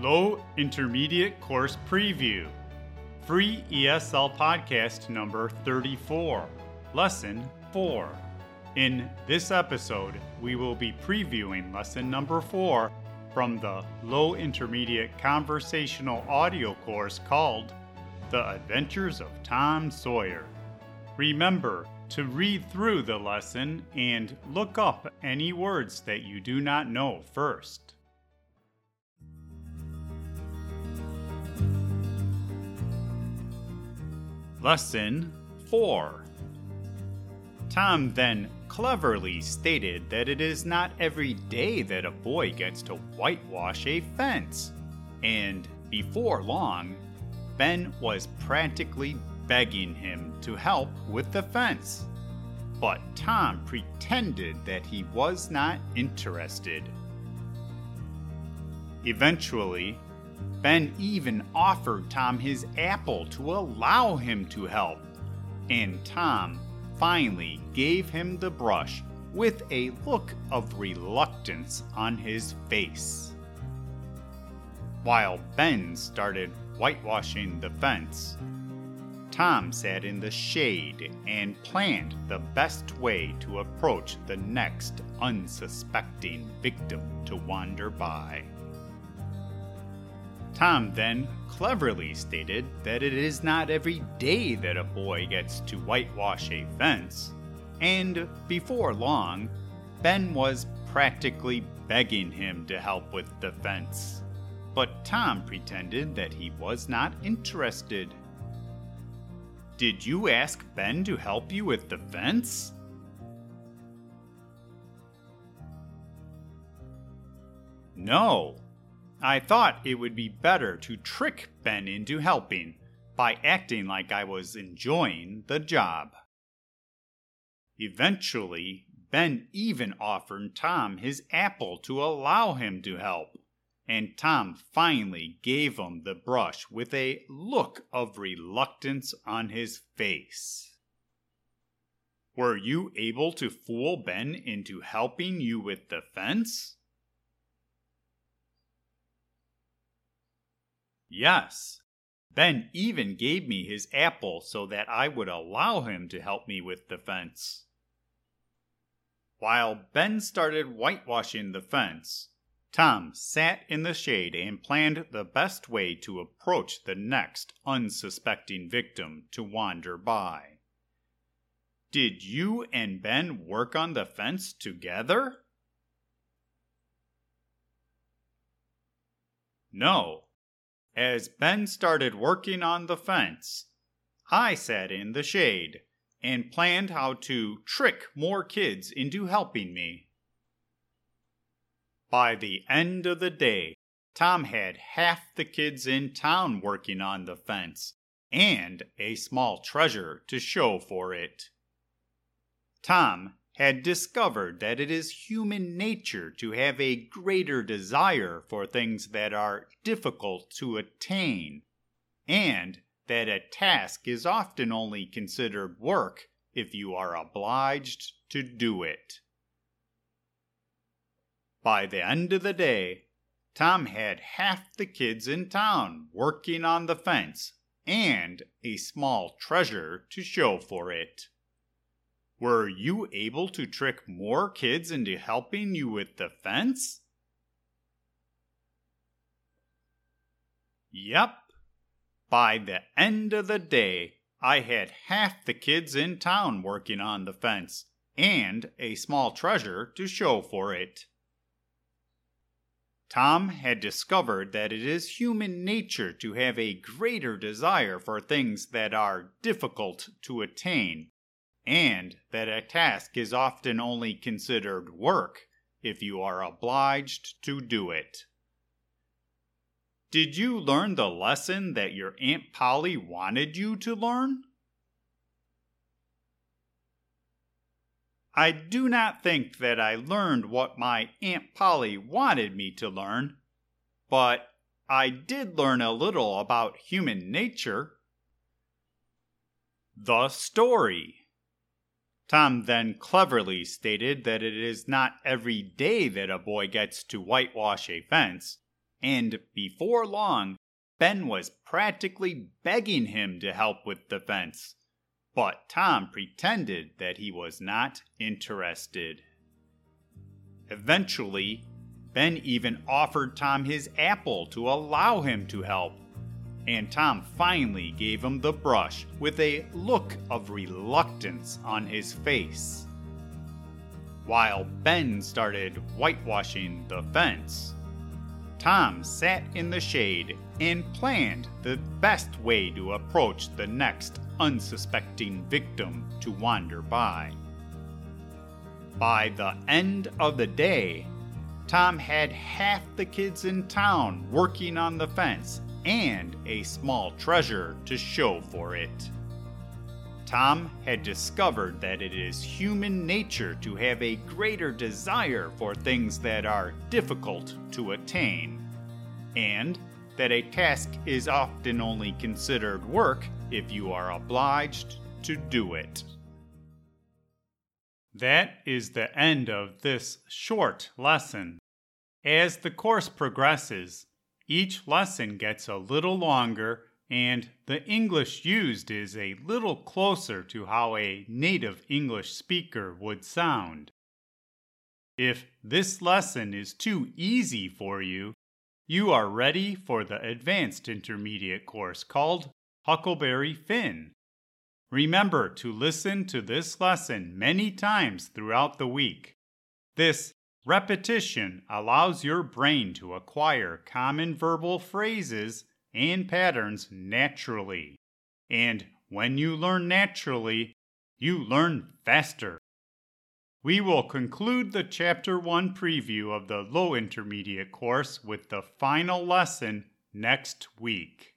Low Intermediate Course Preview. Free ESL Podcast number 34, Lesson 4. In this episode, we will be previewing lesson number 4 from the Low Intermediate Conversational Audio course called The Adventures of Tom Sawyer. Remember to read through the lesson and look up any words that you do not know first. Lesson 4 Tom then cleverly stated that it is not every day that a boy gets to whitewash a fence, and before long, Ben was practically begging him to help with the fence. But Tom pretended that he was not interested. Eventually, Ben even offered Tom his apple to allow him to help, and Tom finally gave him the brush with a look of reluctance on his face. While Ben started whitewashing the fence, Tom sat in the shade and planned the best way to approach the next unsuspecting victim to wander by. Tom then cleverly stated that it is not every day that a boy gets to whitewash a fence, and before long, Ben was practically begging him to help with the fence. But Tom pretended that he was not interested. Did you ask Ben to help you with the fence? No, I thought it would be better to trick Ben into helping by acting like I was enjoying the job. Eventually, Ben even offered Tom his apple to allow him to help, and Tom finally gave him the brush with a look of reluctance on his face. Were you able to fool Ben into helping you with the fence? Yes. Ben even gave me his apple so that I would allow him to help me with the fence. While Ben started whitewashing the fence, Tom sat in the shade and planned the best way to approach the next unsuspecting victim to wander by. Did you and Ben work on the fence together? No, as Ben started working on the fence, I sat in the shade and planned how to trick more kids into helping me. By the end of the day, Tom had half the kids in town working on the fence and a small treasure to show for it. Tom had discovered that it is human nature to have a greater desire for things that are difficult to attain, and that a task is often only considered work if you are obliged to do it. By the end of the day, Tom had half the kids in town working on the fence and a small treasure to show for it. Were you able to trick more kids into helping you with the fence? Yep. By the end of the day, I had half the kids in town working on the fence, and a small treasure to show for it. Tom had discovered that it is human nature to have a greater desire for things that are difficult to attain and that a task is often only considered work if you are obliged to do it. Did you learn the lesson that your Aunt Polly wanted you to learn? I do not think that I learned what my Aunt Polly wanted me to learn, but I did learn a little about human nature. The story. Tom then cleverly stated that it is not every day that a boy gets to whitewash a fence, and before long, Ben was practically begging him to help with the fence. But Tom pretended that he was not interested. Eventually, Ben even offered Tom his apple to allow him to help, and Tom finally gave him the brush with a look of reluctance on his face. While Ben started whitewashing the fence, Tom sat in the shade and planned the best way to approach the next unsuspecting victim to wander by. By the end of the day, Tom had half the kids in town working on the fence and a small treasure to show for it. Tom had discovered that it is human nature to have a greater desire for things that are difficult to attain, and that a task is often only considered work if you are obliged to do it. That is the end of this short lesson. As the course progresses, each lesson gets a little longer and the English used is a little closer to how a native English speaker would sound. If this lesson is too easy for you, you are ready for the advanced intermediate course called Huckleberry Finn. Remember to listen to this lesson many times throughout the week. This repetition allows your brain to acquire common verbal phrases and patterns naturally. And when you learn naturally, you learn faster. We will conclude the Chapter 1 preview of the Low Intermediate course with the final lesson next week.